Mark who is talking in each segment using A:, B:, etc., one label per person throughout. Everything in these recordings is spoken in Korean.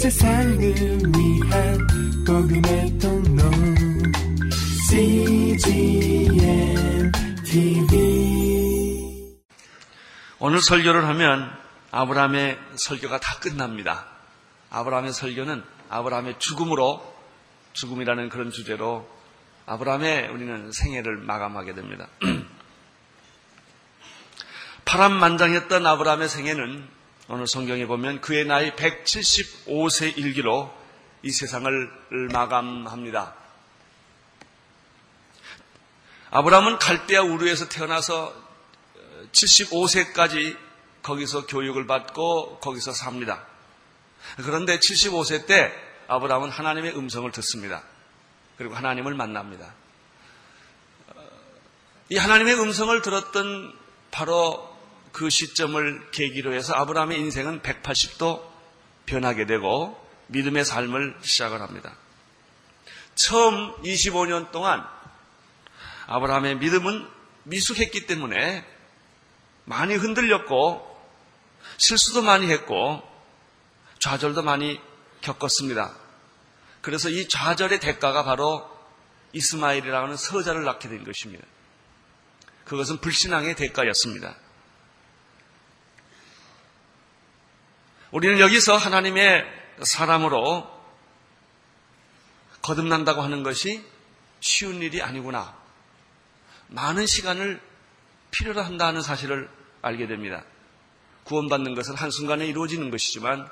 A: 세상을 위한 복음의 통로 CGM TV
B: 오늘 설교를 하면 아브라함의 설교가 다 끝납니다. 아브라함의 설교는 아브라함의 죽음으로 죽음이라는 그런 주제로 아브라함의 우리는 생애를 마감하게 됩니다. 파란만장했던 아브라함의 생애는 오늘 성경에 보면 그의 나이 175세 일기로 이 세상을 마감합니다. 아브라함은 갈대아 우르에서 태어나서 75세까지 거기서 교육을 받고 거기서 삽니다. 그런데 75세 때 아브라함은 하나님의 음성을 듣습니다. 그리고 하나님을 만납니다. 이 하나님의 음성을 들었던 바로 그 시점을 계기로 해서 아브라함의 인생은 180도 변하게 되고 믿음의 삶을 시작을 합니다. 처음 25년 동안 아브라함의 믿음은 미숙했기 때문에 많이 흔들렸고 실수도 많이 했고 좌절도 많이 겪었습니다. 그래서 이 좌절의 대가가 바로 이스마일이라는 서자를 낳게 된 것입니다. 그것은 불신앙의 대가였습니다. 우리는 여기서 하나님의 사람으로 거듭난다고 하는 것이 쉬운 일이 아니구나. 많은 시간을 필요로 한다는 사실을 알게 됩니다. 구원받는 것은 한순간에 이루어지는 것이지만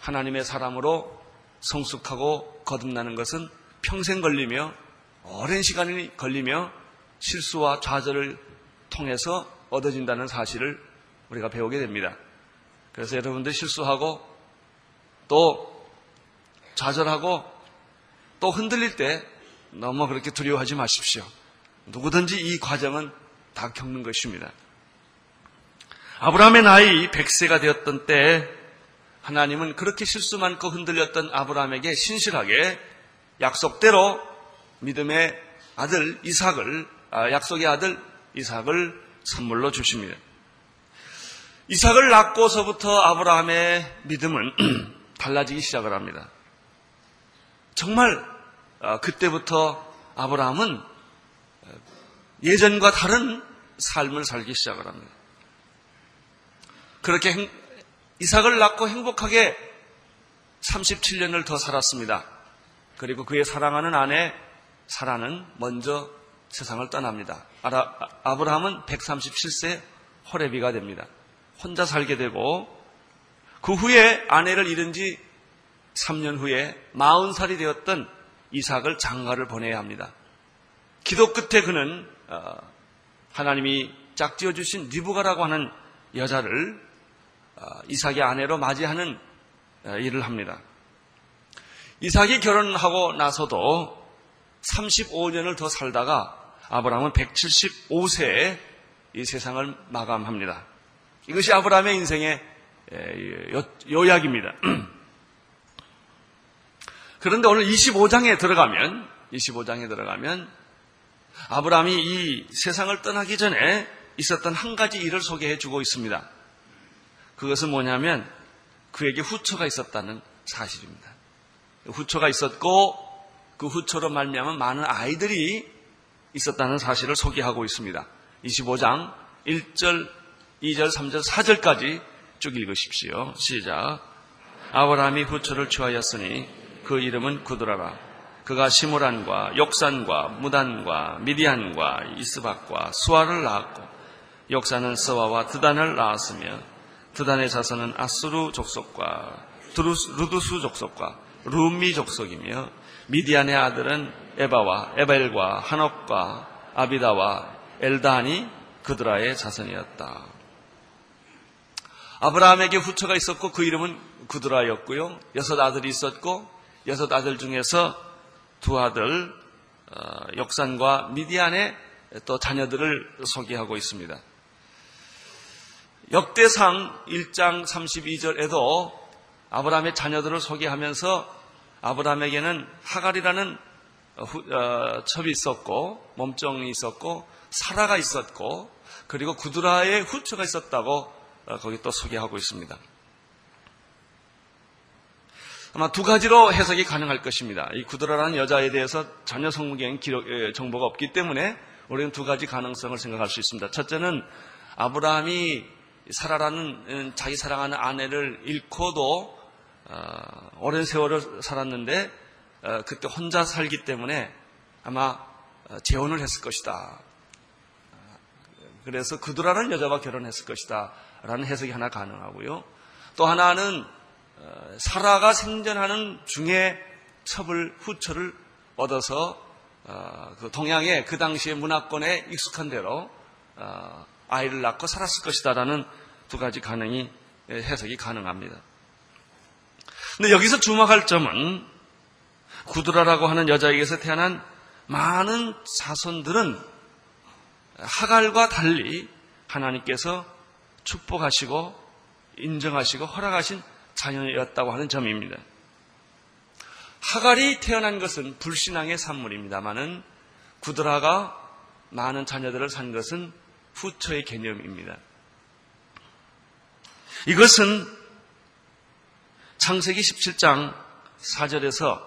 B: 하나님의 사람으로 성숙하고 거듭나는 것은 평생 걸리며 오랜 시간이 걸리며 실수와 좌절을 통해서 얻어진다는 사실을 우리가 배우게 됩니다. 그래서 여러분들 실수하고 또 좌절하고 또 흔들릴 때 너무 그렇게 두려워하지 마십시오. 누구든지 이 과정은 다 겪는 것입니다. 아브라함의 나이 100세가 되었던 때 하나님은 그렇게 실수 많고 흔들렸던 아브라함에게 신실하게 약속대로 믿음의 아들 이삭을 아, 약속의 아들 이삭을 선물로 주십니다. 이삭을 낳고서부터 아브라함의 믿음은 달라지기 시작을 합니다. 정말 아, 그때부터 아브라함은 예전과 다른 삶을 살기 시작을 합니다. 그렇게 행, 이삭을 낳고 행복하게 37년을 더 살았습니다. 그리고 그의 사랑하는 아내 사라는 먼저 세상을 떠납니다. 아라, 아브라함은 137세 호레비가 됩니다. 혼자 살게 되고 그 후에 아내를 잃은 지 3년 후에 40살이 되었던 이삭을 장가를 보내야 합니다. 기도 끝에 그는 어, 하나님이 짝지어 주신 리브가라고 하는 여자를 어, 이삭의 아내로 맞이하는 어, 일을 합니다. 이삭이 결혼하고 나서도 35년을 더 살다가 아브라함은 175세에 이 세상을 마감합니다. 이것이 아브라함의 인생의 요약입니다. 그런데 오늘 25장에 들어가면 25장에 들어가면 아브라함이 이 세상을 떠나기 전에 있었던 한 가지 일을 소개해 주고 있습니다. 그것은 뭐냐면 그에게 후처가 있었다는 사실입니다. 후처가 있었고 그 후처로 말미암은 많은 아이들이 있었다는 사실을 소개하고 있습니다. 25장 1절, 2절, 3절, 4절까지 쭉 읽으십시오. 시작. 아브라함이 후처를 취하였으니 그 이름은 구드라라. 그가 시므란과 욕산과 무단과 미디안과 이스박과 수아를 낳았고 욕산은 스와와 드단을 낳았으며 드단의 자손은 아수르 족속과 루두스 족속과 루미 족속이며 미디안의 아들은 에바와 에벨과 한옥과 아비다와 엘단이 그드라의 자손이었다. 아브라함에게 후처가 있었고 그 이름은 구드라였고요. 여섯 아들이 있었고 여섯 아들 중에서 두 아들 어, 역산과 미디안의 또 자녀들을 소개하고 있습니다. 역대상 1장 32절에도 아브라함의 자녀들을 소개하면서 아브라함에게는 하갈이라는 어, 첩이 있었고 몸종이 있었고 사라가 있었고 그리고 구두라의 후처가 있었다고 어, 거기 또 소개하고 있습니다. 아마 두 가지로 해석이 가능할 것입니다. 이 구드라라는 여자에 대해서 전혀 성경에 기록, 예, 정보가 없기 때문에 우리는 두 가지 가능성을 생각할 수 있습니다. 첫째는 아브라함이 사라라는 음, 자기 사랑하는 아내를 잃고도 어, 오랜 세월을 살았는데 어, 그때 혼자 살기 때문에 아마 어, 재혼을 했을 것이다. 그래서 그두라는 여자와 결혼했을 것이다. 라는 해석이 하나 가능하고요. 또 하나는 사라가 생전하는 중에 첩을 후처를 얻어서 그 동양의 그 당시의 문화권에 익숙한 대로 아이를 낳고 살았을 것이다라는 두 가지 가능이 해석이 가능합니다. 근데 여기서 주목할 점은 구드라라고 하는 여자에게서 태어난 많은 자손들은 하갈과 달리 하나님께서 축복하시고 인정하시고 허락하신 자녀였다고 하는 점입니다. 하갈이 태어난 것은 불신앙의 산물입니다만은 구드라가 많은 자녀들을 산 것은 후처의 개념입니다. 이것은 창세기 17장 4절에서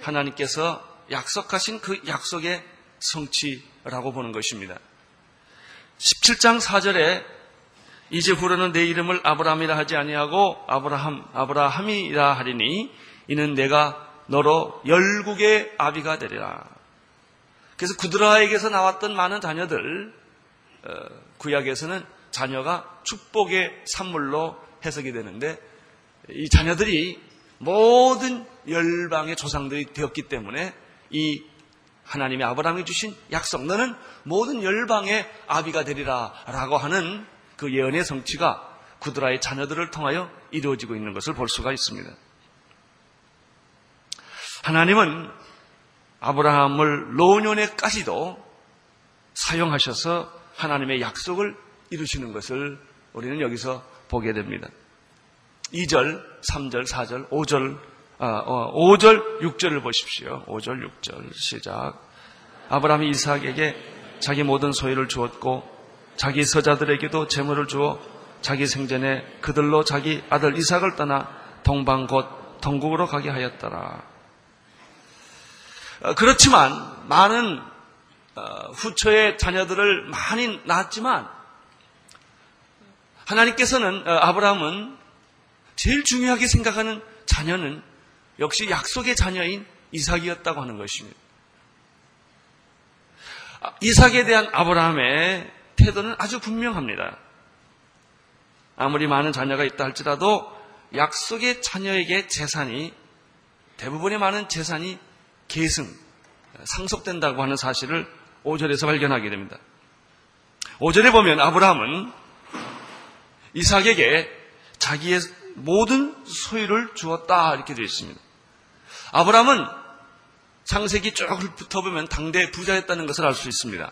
B: 하나님께서 약속하신 그 약속의 성취라고 보는 것입니다. 17장 4절에 이제후로는 내 이름을 아브라함이라 하지 아니하고 아브라함 아브라함이라 하리니 이는 내가 너로 열국의 아비가 되리라. 그래서 구드라에게서 나왔던 많은 자녀들 어, 구약에서는 자녀가 축복의 산물로 해석이 되는데 이 자녀들이 모든 열방의 조상들이 되었기 때문에 이 하나님의 아브라함이 주신 약속 너는 모든 열방의 아비가 되리라 라고 하는 그 예언의 성취가 구드라의 자녀들을 통하여 이루어지고 있는 것을 볼 수가 있습니다. 하나님은 아브라함을 노년에까지도 사용하셔서 하나님의 약속을 이루시는 것을 우리는 여기서 보게 됩니다. 2절, 3절, 4절, 5절, 아, 5절, 6절을 보십시오. 5절, 6절 시작. 아브라함이 이삭에게 자기 모든 소유를 주었고 자기 서자들에게도 재물을 주어 자기 생전에 그들로 자기 아들 이삭을 떠나 동방 곧 동국으로 가게 하였더라. 어, 그렇지만 많은 어, 후처의 자녀들을 많이 낳았지만 하나님께서는 어, 아브라함은 제일 중요하게 생각하는 자녀는 역시 약속의 자녀인 이삭이었다고 하는 것입니다. 아, 이삭에 대한 아브라함의 태도는 아주 분명합니다. 아무리 많은 자녀가 있다 할지라도 약속의 자녀에게 재산이 대부분의 많은 재산이 계승, 상속된다고 하는 사실을 5절에서 발견하게 됩니다. 5절에 보면 아브라함은 이삭에게 자기의 모든 소유를 주었다 이렇게 되어 있습니다. 아브라함은 창세기 쭉 붙어보면 당대 부자였다는 것을 알 수 있습니다.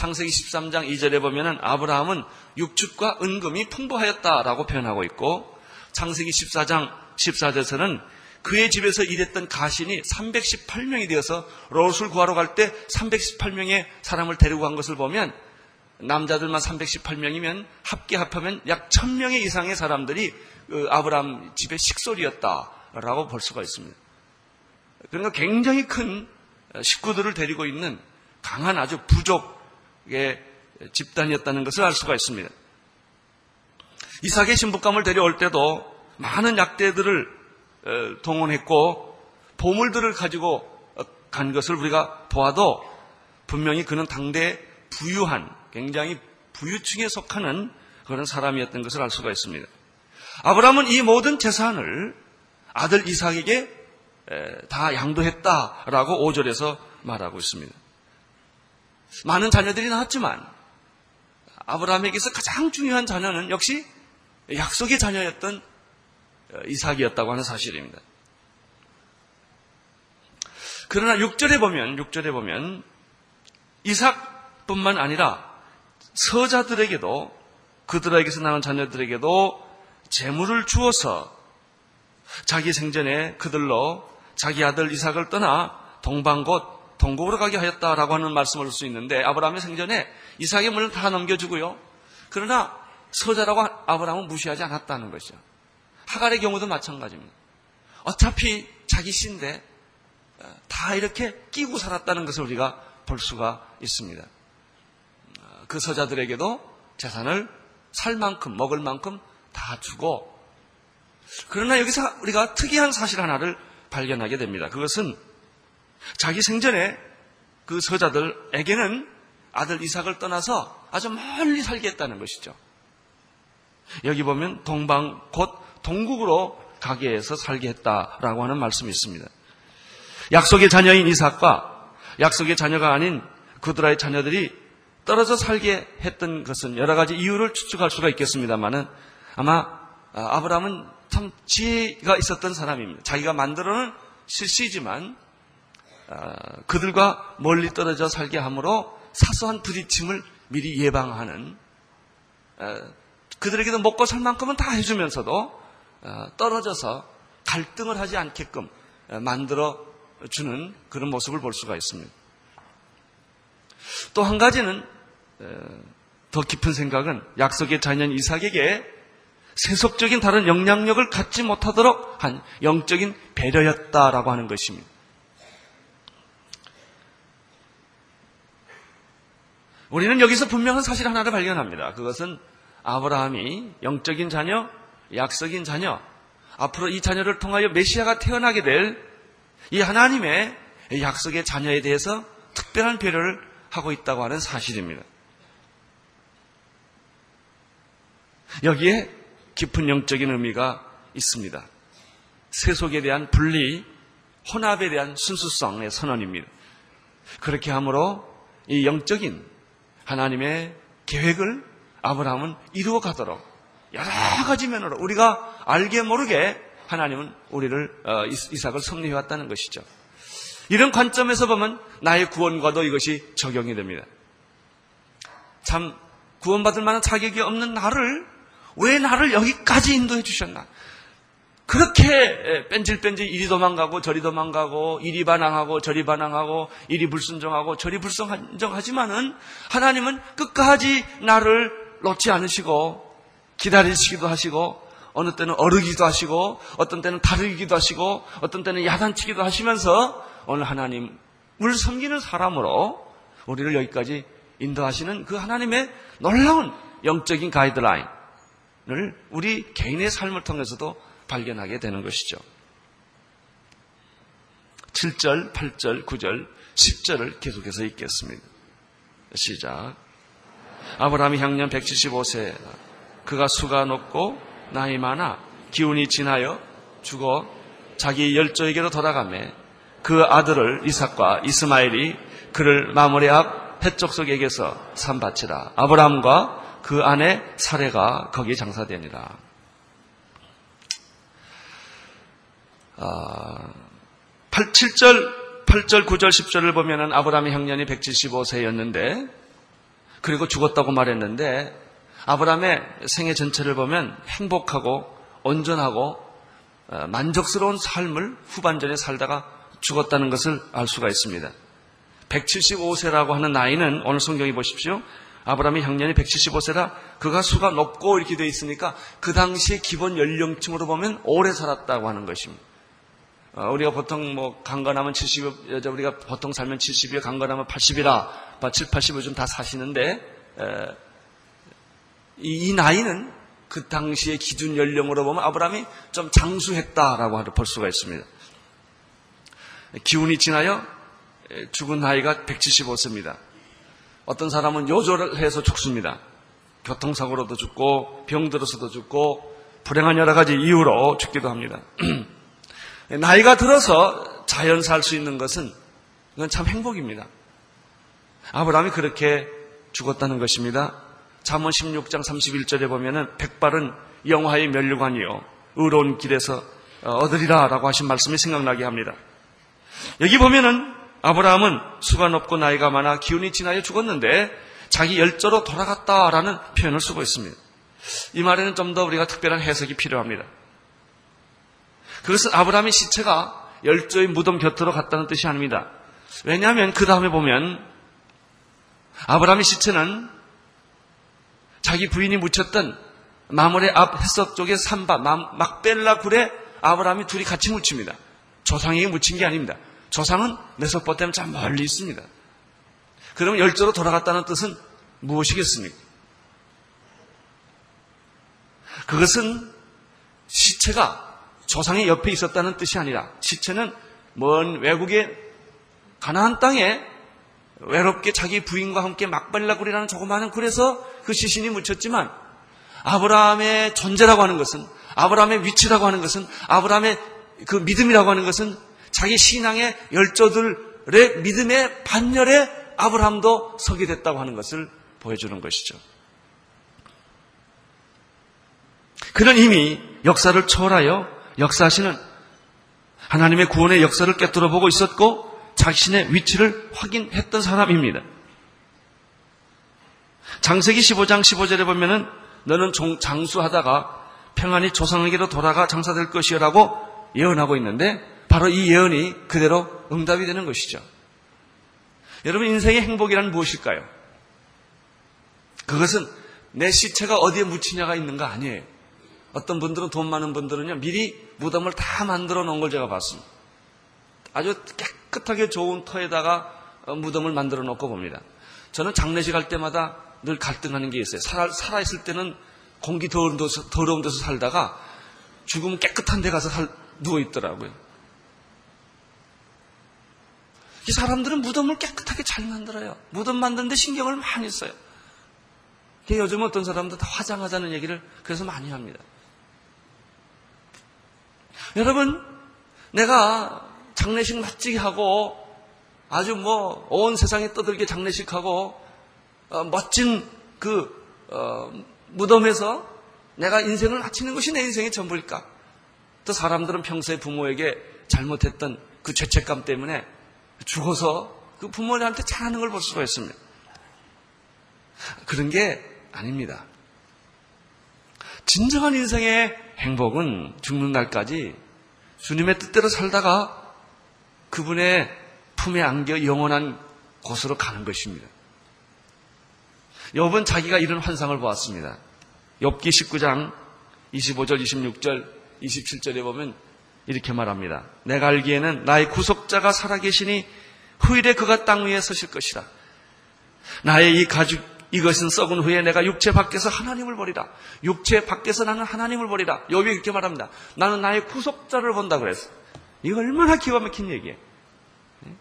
B: 창세기 13장 2절에 보면 아브라함은 육축과 은금이 풍부하였다라고 표현하고 있고 창세기 14장 14절에서는 그의 집에서 일했던 가신이 318명이 되어서 롯을 구하러 갈 때 318명의 사람을 데리고 간 것을 보면 남자들만 318명이면 합계 합하면 약 1000명의 이상의 사람들이 그 아브라함 집의 식솔이었다라고 볼 수가 있습니다. 그러니까 굉장히 큰 식구들을 데리고 있는 강한 아주 부족의 집단이었다는 것을 알 수가 있습니다. 이삭의 신부감을 데려올 때도 많은 약대들을 어, 동원했고 보물들을 가지고 간 것을 우리가 보아도 분명히 그는 당대 부유한 굉장히 부유층에 속하는 그런 사람이었던 것을 알 수가 있습니다. 아브라함은 이 모든 재산을 아들 이삭에게 다 양도했다라고 5절에서 말하고 있습니다. 많은 자녀들이 나왔지만 아브라함에게서 가장 중요한 자녀는 역시 약속의 자녀였던 이삭이었다고 하는 사실입니다. 그러나 6절에 보면 6절에 보면 이삭뿐만 아니라 서자들에게도 그들에게서 나온 자녀들에게도 재물을 주어서 자기 생전에 그들로 자기 아들 이삭을 떠나 동방 곧 동국으로 가게 하였다라고 하는 말씀을 할 수 있는데 아브라함의 생전에 이삭의 물을 다 넘겨주고요. 그러나 서자라고 아브라함은 무시하지 않았다는 것이죠. 하갈의 경우도 마찬가지입니다. 어차피 자기 씨인데 어, 다 이렇게 끼고 살았다는 것을 우리가 볼 수가 있습니다. 어, 그 서자들에게도 재산을 살 만큼 먹을 만큼 다 주고 그러나 여기서 우리가 특이한 사실 하나를 발견하게 됩니다. 그것은 자기 생전에 그 서자들에게는 아들 이삭을 떠나서 아주 멀리 살게 했다는 것이죠. 여기 보면 동방 곧 동국으로 가게 해서 살게 했다라고 하는 말씀이 있습니다. 약속의 자녀인 이삭과 약속의 자녀가 아닌 그들의 자녀들이 떨어져 살게 했던 것은 여러 가지 이유를 추측할 수가 있겠습니다만은 아마 아, 아브라함은 참 지혜가 있었던 사람입니다. 자기가 만들어놓은 실시지만 아, 그들과 멀리 떨어져 살게 함으로 사소한 부딪힘을 미리 예방하는 아, 그들에게도 먹고 살 만큼은 다 해주면서도 떨어져서 갈등을 하지 않게끔 만들어 주는 그런 모습을 볼 수가 있습니다. 또 한 가지는 더 깊은 생각은 약속의 자녀인 이삭에게 세속적인 다른 영향력을 갖지 못하도록 한 영적인 배려였다라고 하는 것입니다. 우리는 여기서 분명한 사실 하나를 발견합니다. 그것은 아브라함이 영적인 자녀, 약속인 자녀, 앞으로 이 자녀를 통하여 메시아가 태어나게 될 이 하나님의 약속의 자녀에 대해서 특별한 배려를 하고 있다고 하는 사실입니다. 여기에 깊은 영적인 의미가 있습니다. 세속에 대한 분리, 혼합에 대한 순수성의 선언입니다. 그렇게 함으로 이 영적인 하나님의 계획을 아브라함은 이루어 가도록 여러 가지 면으로 우리가 알게 모르게 하나님은 우리를 어, 이삭을 섭리해 왔다는 것이죠. 이런 관점에서 보면 나의 구원과도 이것이 적용이 됩니다. 참 구원받을 만한 자격이 없는 나를 왜 나를 여기까지 인도해 주셨나? 그렇게 뺀질뺀질 이리 도망가고 저리 도망가고 이리 반항하고 저리 반항하고 이리 불순종하고 저리 불순종하지만은 하나님은 끝까지 나를 놓지 않으시고 기다리시기도 하시고 어느 때는 어르기도 하시고 어떤 때는 다르기도 하시고 어떤 때는 야단치기도 하시면서 오늘 하나님을 섬기는 사람으로 우리를 여기까지 인도하시는 그 하나님의 놀라운 영적인 가이드라인 을 우리 개인의 삶을 통해서도 발견하게 되는 것이죠. 7절, 8절, 9절, 10절을 계속해서 읽겠습니다. 시작. 아브라함이 향년 175세, 그가 수가 높고 나이 많아 기운이 지나여 죽어 자기 열조에게로 돌아가매 그 아들을 이삭과 이스마엘이 그를 마무리 앞 해족속에게서 산바치라. 아브라함과 그 안에 사례가 거기에 장사되니라. 8, 7절, 8절, 9절, 10절을 보면은 아브라함의 형년이 175세였는데, 그리고 죽었다고 말했는데, 아브라함의 생애 전체를 보면 행복하고 온전하고 어, 만족스러운 삶을 후반전에 살다가 죽었다는 것을 알 수가 있습니다. 175세라고 하는 나이는 오늘 성경에 보십시오. 아브라함의 향년이 175세라 그가 수가 높고 이렇게 되어 있으니까 그 당시의 기본 연령층으로 보면 오래 살았다고 하는 것입니다. 어, 우리가 보통 뭐 강건하면 70, 여자 우리가 보통 살면 70이요, 강건하면 80이라, 7, 80을 좀다 사시는데 에, 이, 이, 나이는 그 당시의 기준 연령으로 보면 아브라함이 좀 장수했다라고 볼 수가 있습니다. 기운이 지나요 죽은 나이가 175세입니다. 어떤 사람은 요조를 해서 죽습니다. 교통사고로도 죽고 병들어서도 죽고 불행한 여러 가지 이유로 죽기도 합니다. 나이가 들어서 자연 살 수 있는 것은 이건 참 행복입니다. 아브라함이 그렇게 죽었다는 것입니다. 잠언 16장 31절에 보면은 백발은 영화의 멸류관이요 의로운 길에서 얻으리라 라고 하신 말씀이 생각나게 합니다. 여기 보면은 아브라함은 수가 높고 나이가 많아 기운이 지나여 죽었는데 자기 열조로 돌아갔다라는 표현을 쓰고 있습니다. 이 말에는 좀 더 우리가 특별한 해석이 필요합니다. 그것은 아브라함의 시체가 열조의 무덤 곁으로 갔다는 뜻이 아닙니다. 왜냐하면 그 다음에 보면 아브라함의 시체는 자기 부인이 묻혔던 마물의 앞 해석 쪽의 산바 막벨라 굴에 아브라함이 둘이 같이 묻힙니다. 조상에게 묻힌 게 아닙니다. 조상은 메소포타미아 참 멀리 있습니다. 그러면 열조로 돌아갔다는 뜻은 무엇이겠습니까? 그것은 시체가 조상의 옆에 있었다는 뜻이 아니라 시체는 먼 외국의 가나안 땅에 외롭게 자기 부인과 함께 막발라굴이라는 조그마한 굴에서 그 시신이 묻혔지만 아브라함의 존재라고 하는 것은 아브라함의 위치라고 하는 것은 아브라함의 그 믿음이라고 하는 것은 자기 신앙의 열조들의 믿음의 반열에 아브라함도 서게 됐다고 하는 것을 보여주는 것이죠. 그는 이미 역사를 초월하여 역사하시는 하나님의 구원의 역사를 깨뜨려 보고 있었고 자신의 위치를 확인했던 사람입니다. 장세기 15장 15절에 보면은 너는 장수하다가 평안히 조상에게로 돌아가 장사될 것이라고 예언하고 있는데 바로 이 예언이 그대로 응답이 되는 것이죠. 여러분 인생의 행복이란 무엇일까요? 그것은 내 시체가 어디에 묻히냐가 있는 거 아니에요. 어떤 분들은 돈 많은 분들은요 미리 무덤을 다 만들어 놓은 걸 제가 봤습니다. 아주 깨끗하게 좋은 터에다가 어, 무덤을 만들어 놓고 봅니다. 저는 장례식 할 때마다 늘 갈등하는 게 있어요. 살아, 살아있을 때는 공기 더러운 데서, 더러운 데서 살다가 죽으면 깨끗한 데 가서 살, 누워있더라고요. 이 사람들은 무덤을 깨끗하게 잘 만들어요. 무덤 만드는데 신경을 많이 써요. 요즘 어떤 사람들 다 화장하자는 얘기를 그래서 많이 합니다. 여러분, 내가 장례식 멋지게 하고 아주 뭐 온 세상에 떠들게 장례식하고 어, 멋진 그 어, 무덤에서 내가 인생을 마치는 것이 내 인생의 전부일까? 또 사람들은 평소에 부모에게 잘못했던 그 죄책감 때문에 죽어서 그 부모님한테 잘하는 걸 볼 수가 있습니다. 그런 게 아닙니다. 진정한 인생의 행복은 죽는 날까지 주님의 뜻대로 살다가 그분의 품에 안겨 영원한 곳으로 가는 것입니다. 욥은 자기가 이런 환상을 보았습니다. 욥기 19장 25절, 26절, 27절에 보면 이렇게 말합니다. 내가 알기에는 나의 구속자가 살아계시니 후일에 그가 땅 위에 서실 것이다. 나의 이 가죽 이것은 썩은 후에 내가 육체 밖에서 하나님을 보리라. 육체 밖에서 나는 하나님을 보리라. 욥이 이렇게 말합니다. 나는 나의 구속자를 본다 그랬어. 이거 얼마나 기가 막힌 얘기예요. 네?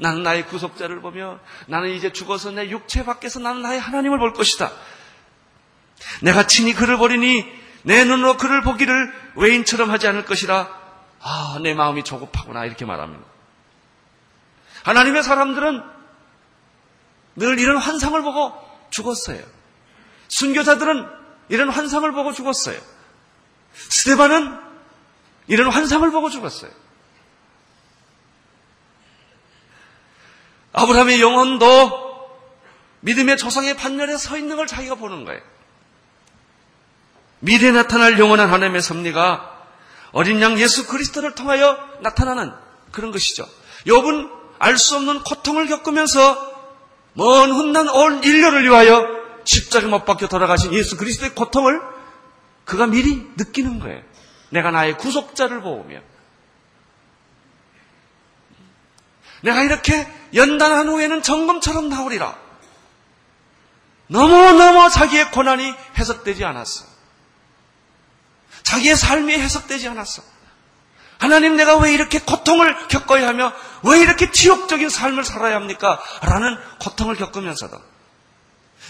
B: 나는 나의 구속자를 보며 나는 이제 죽어서 내 육체 밖에서 나는 나의 하나님을 볼 것이다. 내가 친히 그를 보리니 내 눈으로 그를 보기를 외인처럼 하지 않을 것이라. 아, 내 마음이 조급하구나. 이렇게 말합니다. 하나님의 사람들은 늘 이런 환상을 보고 죽었어요. 순교자들은 이런 환상을 보고 죽었어요. 스테반은 이런 환상을 보고 죽었어요. 아브라함의 영혼도 믿음의 조상의 반열에 서 있는 걸 자기가 보는 거예요. 미래에 나타날 영원한 하나님의 섭리가 어린 양 예수 그리스도를 통하여 나타나는 그런 것이죠. 욥은 알 수 없는 고통을 겪으면서 먼 훗난 온 인류를 위하여 십자가 못 박혀 돌아가신 예수 그리스도의 고통을 그가 미리 느끼는 거예요. 내가 나의 구속자를 보며 내가 이렇게 연단한 후에는 정금처럼 나오리라. 너무너무 자기의 고난이 해석되지 않았어. 자기의 삶이 해석되지 않았어. 하나님 내가 왜 이렇게 고통을 겪어야 하며 왜 이렇게 지옥적인 삶을 살아야 합니까? 라는 고통을 겪으면서도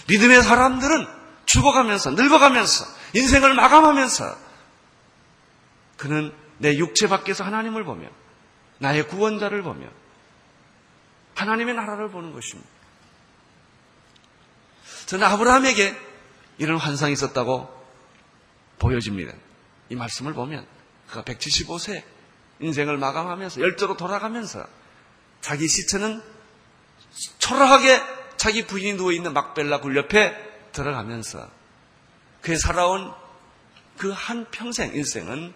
B: 믿음의 사람들은 죽어가면서 늙어가면서 인생을 마감하면서 그는 내 육체 밖에서 하나님을 보며 나의 구원자를 보며 하나님의 나라를 보는 것입니다. 저는 아브라함에게 이런 환상이 있었다고 보여집니다. 이 말씀을 보면 그가 175세 인생을 마감하면서 열조로 돌아가면서 자기 시체는 초라하게 자기 부인이 누워 있는 막벨라 굴 옆에 들어가면서 그의 살아온 그 한 평생 인생은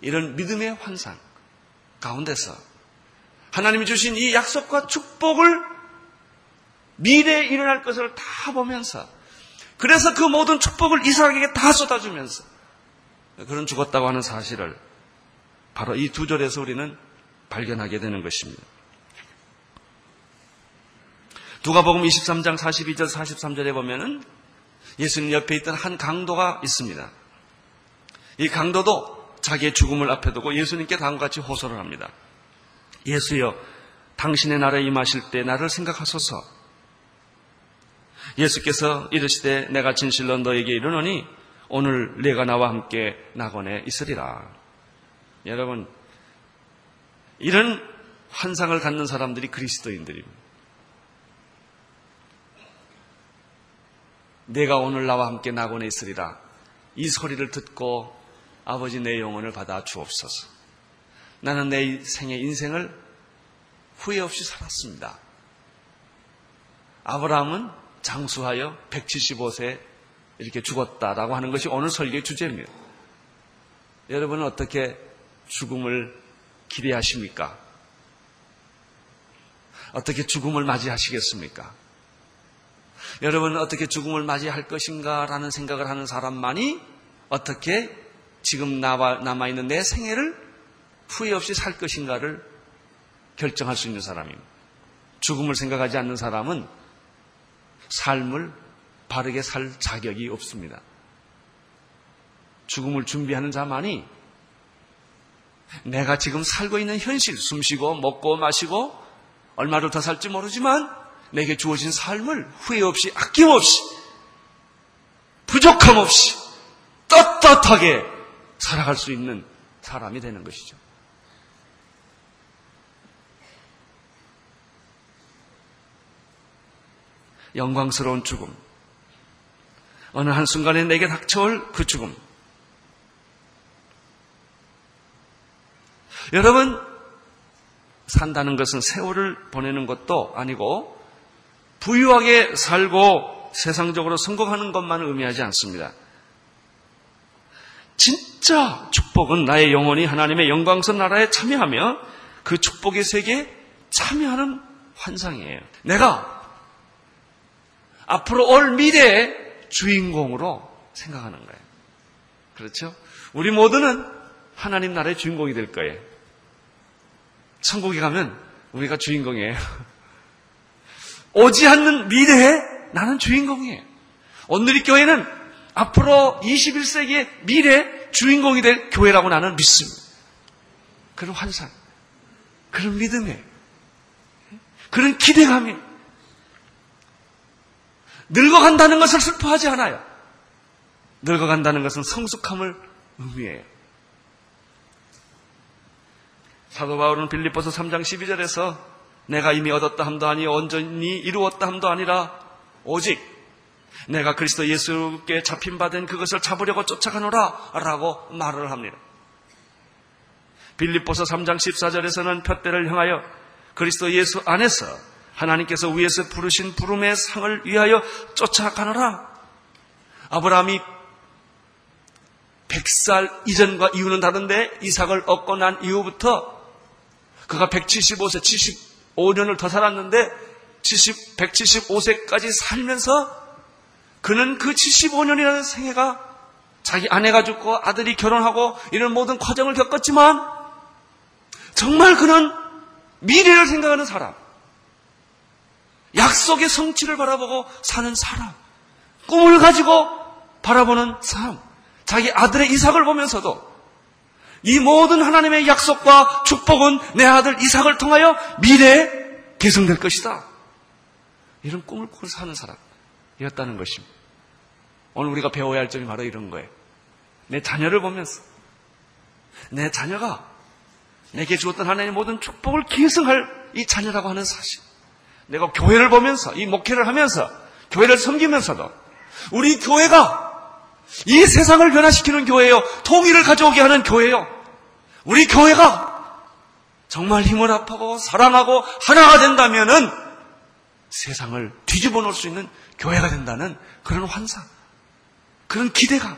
B: 이런 믿음의 환상 가운데서 하나님이 주신 이 약속과 축복을 미래에 일어날 것을 다 보면서 그래서 그 모든 축복을 이삭에게 다 쏟아주면서 그런 죽었다고 하는 사실을 바로 이 두 절에서 우리는 발견하게 되는 것입니다. 누가복음 23장 42절 43절에 보면은 예수님 옆에 있던 한 강도가 있습니다. 이 강도도 자기의 죽음을 앞에 두고 예수님께 다음과 같이 호소를 합니다. 예수여, 당신의 나라에 임하실 때 나를 생각하소서. 예수께서 이르시되 내가 진실로 너에게 이르노니 오늘 내가 나와 함께 낙원에 있으리라. 여러분, 이런 환상을 갖는 사람들이 그리스도인들입니다. 내가 오늘 나와 함께 낙원에 있으리라. 이 소리를 듣고 아버지 내 영혼을 받아 주옵소서. 나는 내 생의 인생을 후회 없이 살았습니다. 아브라함은 장수하여 175세 이렇게 죽었다라고 하는 것이 오늘 설교의 주제입니다. 여러분은 어떻게 죽음을 기대하십니까? 어떻게 죽음을 맞이하시겠습니까? 여러분은 어떻게 죽음을 맞이할 것인가 라는 생각을 하는 사람만이 어떻게 지금 남아있는 내 생애를 후회 없이 살 것인가를 결정할 수 있는 사람입니다. 죽음을 생각하지 않는 사람은 삶을 바르게 살 자격이 없습니다. 죽음을 준비하는 자만이 내가 지금 살고 있는 현실, 숨 쉬고 먹고 마시고 얼마를 더 살지 모르지만 내게 주어진 삶을 후회 없이 아낌없이 부족함 없이 떳떳하게 살아갈 수 있는 사람이 되는 것이죠. 영광스러운 죽음. 어느 한순간에 내게 닥쳐올 그 죽음. 여러분, 산다는 것은 세월을 보내는 것도 아니고 부유하게 살고 세상적으로 성공하는 것만 의미하지 않습니다. 진짜 축복은 나의 영혼이 하나님의 영광선 나라에 참여하며 그 축복의 세계에 참여하는 환상이에요. 내가 앞으로 올 미래의 주인공으로 생각하는 거예요. 그렇죠? 우리 모두는 하나님 나라의 주인공이 될 거예요. 천국에 가면 우리가 주인공이에요. 오지 않는 미래에 나는 주인공이에요. 오늘의 교회는 앞으로 21세기의 미래 주인공이 될 교회라고 나는 믿습니다. 그런 환상, 그런 믿음에, 그런 기대감이 늙어간다는 것을 슬퍼하지 않아요. 늙어간다는 것은 성숙함을 의미해요. 사도 바울은 빌립보서 3장 12절에서 내가 이미 얻었다 함도 아니 온전히 이루었다 함도 아니라 오직 내가 그리스도 예수께 잡힌 바 된 그것을 잡으려고 쫓아가노라 라고 말을 합니다. 빌립보서 3장 14절에서는 푯대를 향하여 그리스도 예수 안에서 하나님께서 위에서 부르신 부름의 상을 위하여 쫓아가노라. 아브라함이 100살 이전과 이후는 다른데 이삭을 얻고 난 이후부터 그가 175세, 75년을 더 살았는데 70, 175세까지 살면서 그는 그 75년이라는 생애가 자기 아내가 죽고 아들이 결혼하고 이런 모든 과정을 겪었지만 정말 그는 미래를 생각하는 사람. 약속의 성취를 바라보고 사는 사람. 꿈을 가지고 바라보는 사람. 자기 아들의 이삭을 보면서도 이 모든 하나님의 약속과 축복은 내 아들 이삭을 통하여 미래에 개성될 것이다. 이런 꿈을 꾸고 사는 사람이었다는 것입니다. 오늘 우리가 배워야 할 점이 바로 이런 거예요. 내 자녀를 보면서 내 자녀가 내게 주었던 하나님의 모든 축복을 계승할 이 자녀라고 하는 사실. 내가 교회를 보면서 이 목회를 하면서 교회를 섬기면서도 우리 교회가 이 세상을 변화시키는 교회요. 통일을 가져오게 하는 교회요. 우리 교회가 정말 힘을 합하고 사랑하고 하나가 된다면은 세상을 뒤집어 놓을 수 있는 교회가 된다는 그런 환상, 그런 기대감,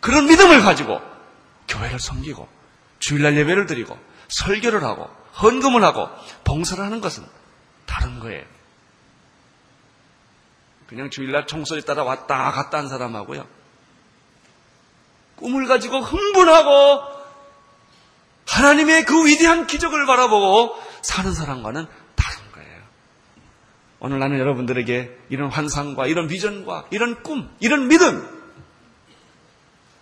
B: 그런 믿음을 가지고 교회를 섬기고 주일날 예배를 드리고 설교를 하고 헌금을 하고 봉사를 하는 것은 다른 거예요. 그냥 주일날 총소리 따라 왔다 갔다 한 사람하고요. 꿈을 가지고 흥분하고 하나님의 그 위대한 기적을 바라보고 사는 사람과는 다른 거예요. 오늘 나는 여러분들에게 이런 환상과 이런 비전과 이런 꿈, 이런 믿음,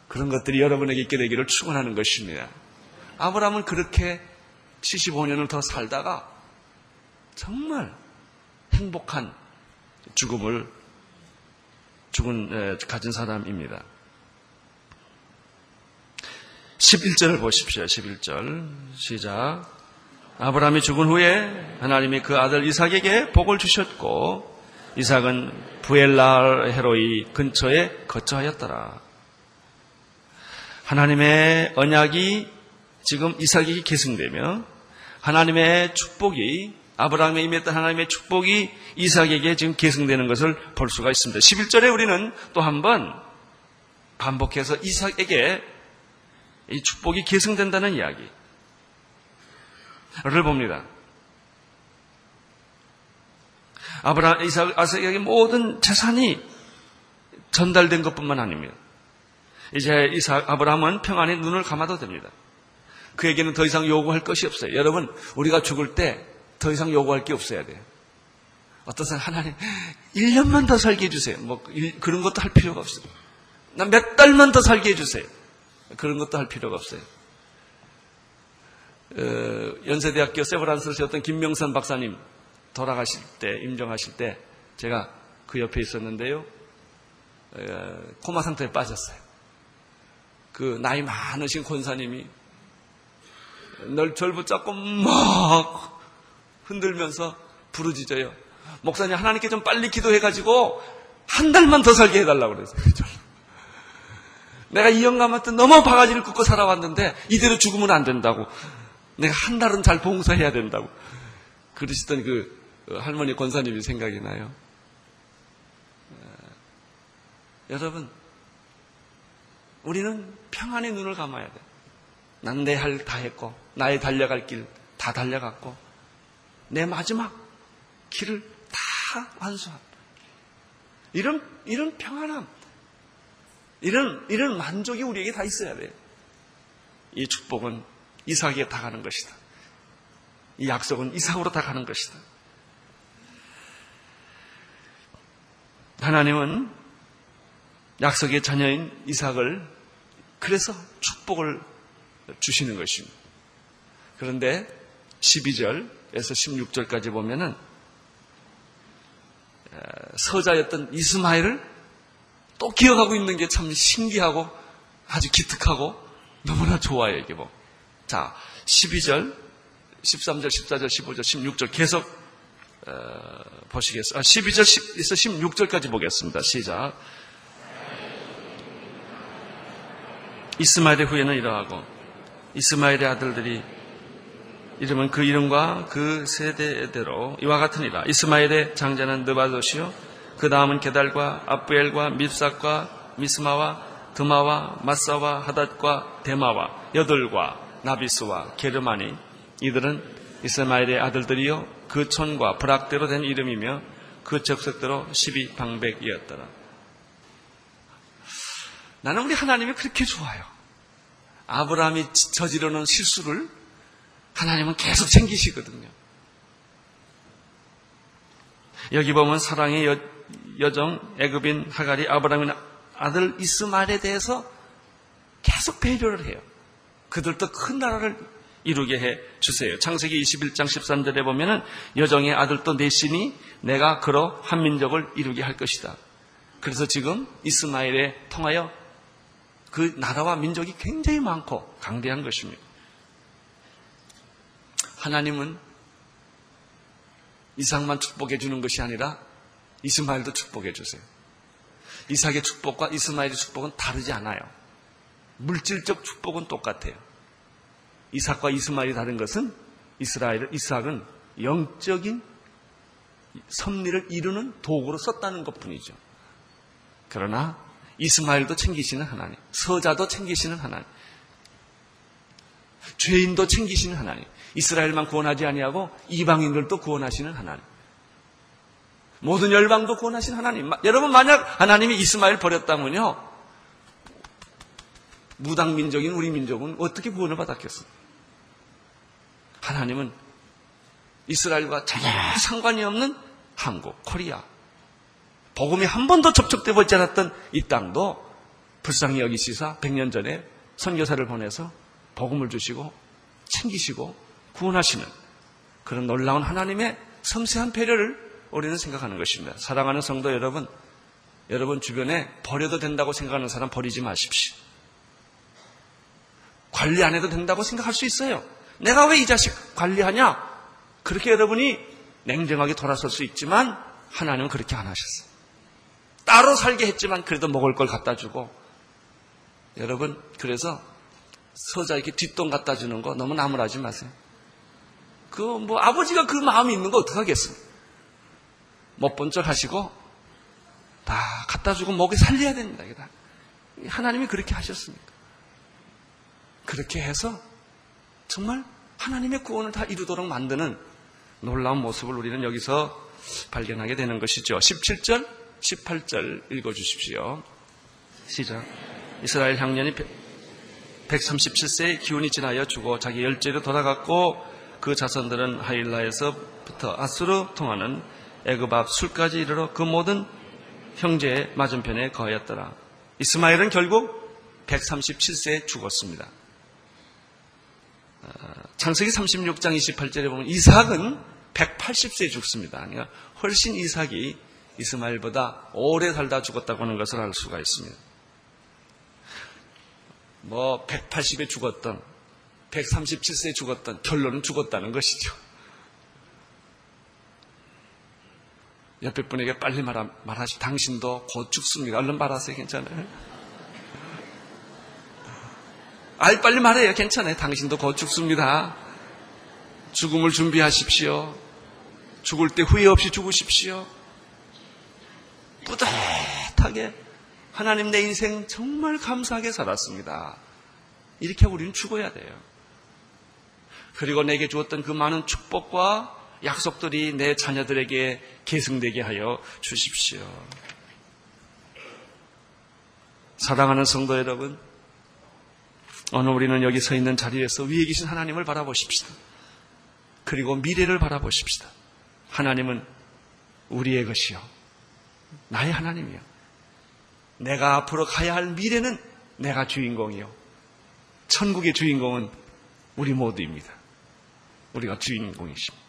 B: 그런 것들이 여러분에게 있게 되기를 축원하는 것입니다. 아브라함은 그렇게 75년을 더 살다가 정말 행복한 죽음을 죽은 가진 사람입니다. 11절을 보십시오. 11절 시작. 아브라함이 죽은 후에 하나님이 그 아들 이삭에게 복을 주셨고 이삭은 부엘라 헤로이 근처에 거처하였더라. 하나님의 언약이 지금 이삭에게 계승되며 하나님의 축복이 아브라함에 임했던 하나님의 축복이 이삭에게 지금 계승되는 것을 볼 수가 있습니다. 11절에 우리는 또 한 번 반복해서 이삭에게 이 축복이 계승된다는 이야기를 봅니다. 아브라함, 이삭, 아삭에게 모든 재산이 전달된 것뿐만 아닙니다. 이제 이삭, 아브라함은 평안히 눈을 감아도 됩니다. 그에게는 더 이상 요구할 것이 없어요. 여러분, 우리가 죽을 때 더 이상 요구할 게 없어야 돼요. 어떤 사람, 하나님, 1년만 더 살게 해주세요. 뭐, 그런 것도 할 필요가 없어요. 난몇 달만 더 살게 해주세요. 그런 것도 할 필요가 없어요. 어, 연세대학교 세브란스를 세웠던 김명선 박사님 돌아가실 때, 임종하실 때 제가 그 옆에 있었는데요. 어, 코마 상태에 빠졌어요. 그 나이 많으신 권사님이 널 절붙잡고 막 흔들면서 부르짖어요. 목사님 하나님께 좀 빨리 기도해가지고 한 달만 더 살게 해달라고 그랬어요. 내가 이 영감한테 너무 바가지를 긋고 살아왔는데 이대로 죽으면 안 된다고. 내가 한 달은 잘 봉사해야 된다고. 그러시던 그 할머니 권사님이 생각이 나요. 여러분, 우리는 평안의 눈을 감아야 돼. 난 내 할 다 했고, 나의 달려갈 길 다 달려갔고, 내 마지막 길을 다 완수한. 이런, 이런 평안함. 이런, 이런 만족이 우리에게 다 있어야 돼요. 이 축복은 이삭에게 다 가는 것이다. 이 약속은 이삭으로 다 가는 것이다. 하나님은 약속의 자녀인 이삭을 그래서 축복을 주시는 것입니다. 그런데 12절에서 16절까지 보면은 서자였던 이스마엘을 또 기억하고 있는 게 참 신기하고 아주 기특하고 너무나 좋아요, 이게 뭐. 자, 12절, 13절, 14절, 15절, 16절 계속 어, 보시겠어요? 아, 12절에서 16절까지 보겠습니다. 시작. 이스마엘의 후에는 이러하고 이스마엘의 아들들이 이름은 그 이름과 그 세대대로 이와 같으니라. 이스마엘의 장자는 느바도시요 그 다음은 게달과 압부엘과 밉삭과 미스마와 드마와 마사와 하닷과 데마와 여덟과 나비스와 게르마니 이들은 이스마엘의 아들들이요 그 촌과 브락대로 된 이름이며 그 적석대로 12방백이었더라. 나는 우리 하나님이 그렇게 좋아요. 아브라함이 저지르는 실수를 하나님은 계속 챙기시거든요. 여기 보면 사랑의 여, 여정 애굽인 하갈이 아브라함의 아들 이스마엘에 대해서 계속 배려를 해요. 그들도 큰 나라를 이루게 해 주세요. 창세기 21장 13절에 보면은 여정의 아들도 내신이 내가 그러 한 민족을 이루게 할 것이다. 그래서 지금 이스마엘에 통하여 그 나라와 민족이 굉장히 많고 강대한 것입니다. 하나님은 이삭만 축복해 주는 것이 아니라 이스마엘도 축복해 주세요. 이삭의 축복과 이스마엘의 축복은 다르지 않아요. 물질적 축복은 똑같아요. 이삭과 이스마엘이 다른 것은 이스라엘, 이삭은 영적인 섭리를 이루는 도구로 썼다는 것 뿐이죠. 그러나 이스마엘도 챙기시는 하나님, 서자도 챙기시는 하나님, 죄인도 챙기시는 하나님, 이스라엘만 구원하지 아니하고 이방인들도 구원하시는 하나님. 모든 열방도 구원하신 하나님. 여러분 만약 하나님이 이스마엘 버렸다면요. 무당 민족인 우리 민족은 어떻게 구원을 받았겠어? 하나님은 이스라엘과 전혀 상관이 없는 한국, 코리아. 복음이 한 번도 접촉돼 보지 않았던 이 땅도 불쌍히 여기시사 100년 전에 선교사를 보내서 복음을 주시고 챙기시고 구원하시는 그런 놀라운 하나님의 섬세한 배려를 우리는 생각하는 것입니다. 사랑하는 성도 여러분, 여러분 주변에 버려도 된다고 생각하는 사람 버리지 마십시오. 관리 안 해도 된다고 생각할 수 있어요. 내가 왜 이 자식 관리하냐? 그렇게 여러분이 냉정하게 돌아설 수 있지만 하나님은 그렇게 안 하셨어요. 따로 살게 했지만 그래도 먹을 걸 갖다 주고 여러분 그래서 서자에게 뒷돈 갖다 주는 거 너무 나무라지 마세요. 그 뭐 아버지가 그 마음이 있는 거 어떡하겠습니까? 못 본 척 하시고 다 갖다 주고 먹이 살려야 됩니다. 다. 하나님이 그렇게 하셨습니까? 그렇게 해서 정말 하나님의 구원을 다 이루도록 만드는 놀라운 모습을 우리는 여기서 발견하게 되는 것이죠. 17절, 18절 읽어 주십시오. 시작. 이스라엘 향년이 137세의 기운이 지나여 죽어 자기 열제로 돌아갔고 그 자손들은 하일라에서부터 아수르 통하는 애굽 앞 술까지 이르러 그 모든 형제의 맞은편에 거하였더라. 이스마엘은 결국 137세에 죽었습니다. 아, 창세기 36장 28절에 보면 이삭은 180세에 죽습니다. 그러니까 훨씬 이삭이 이스마엘보다 오래 살다 죽었다고 하는 것을 알 수가 있습니다. 뭐 180에 죽었던 137세에 죽었던 결론은 죽었다는 것이죠. 옆에 분에게 빨리 말하, 말하시 당신도 곧 죽습니다. 얼른 말하세요. 괜찮아요? 알 빨리 말해요. 괜찮아요. 당신도 곧 죽습니다. 죽음을 준비하십시오. 죽을 때 후회 없이 죽으십시오. 뿌듯하게 하나님 내 인생 정말 감사하게 살았습니다. 이렇게 우리는 죽어야 돼요. 그리고 내게 주었던 그 많은 축복과 약속들이 내 자녀들에게 계승되게 하여 주십시오. 사랑하는 성도 여러분, 오늘 우리는 여기 서 있는 자리에서 위에 계신 하나님을 바라보십시다. 그리고 미래를 바라보십시다. 하나님은 우리의 것이요. 나의 하나님이요. 내가 앞으로 가야 할 미래는 내가 주인공이요. 천국의 주인공은 우리 모두입니다. 우리가 주인공이십니다.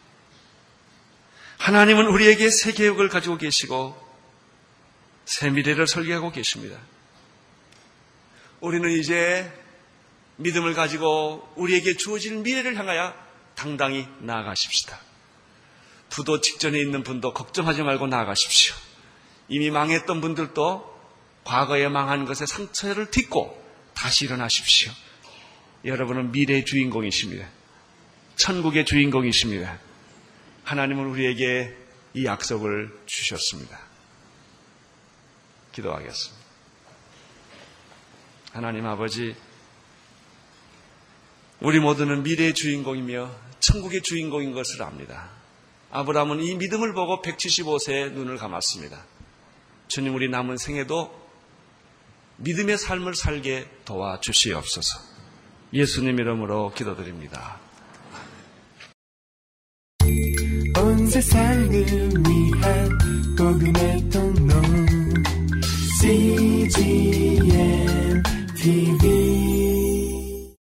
B: 하나님은 우리에게 새 계획을 가지고 계시고 새 미래를 설계하고 계십니다. 우리는 이제 믿음을 가지고 우리에게 주어질 미래를 향하여 당당히 나아가십시다. 부도 직전에 있는 분도 걱정하지 말고 나아가십시오. 이미 망했던 분들도 과거에 망한 것의 상처를 딛고 다시 일어나십시오. 여러분은 미래의 주인공이십니다. 천국의 주인공이십니다. 하나님은 우리에게 이 약속을 주셨습니다. 기도하겠습니다. 하나님 아버지, 우리 모두는 미래의 주인공이며 천국의 주인공인 것을 압니다. 아브라함은 이 믿음을 보고 175세에 눈을 감았습니다. 주님 우리 남은 생에도 믿음의 삶을 살게 도와주시옵소서. 예수님 이름으로 기도드립니다.
A: 세상을 위한 복음의 통로 CGM TV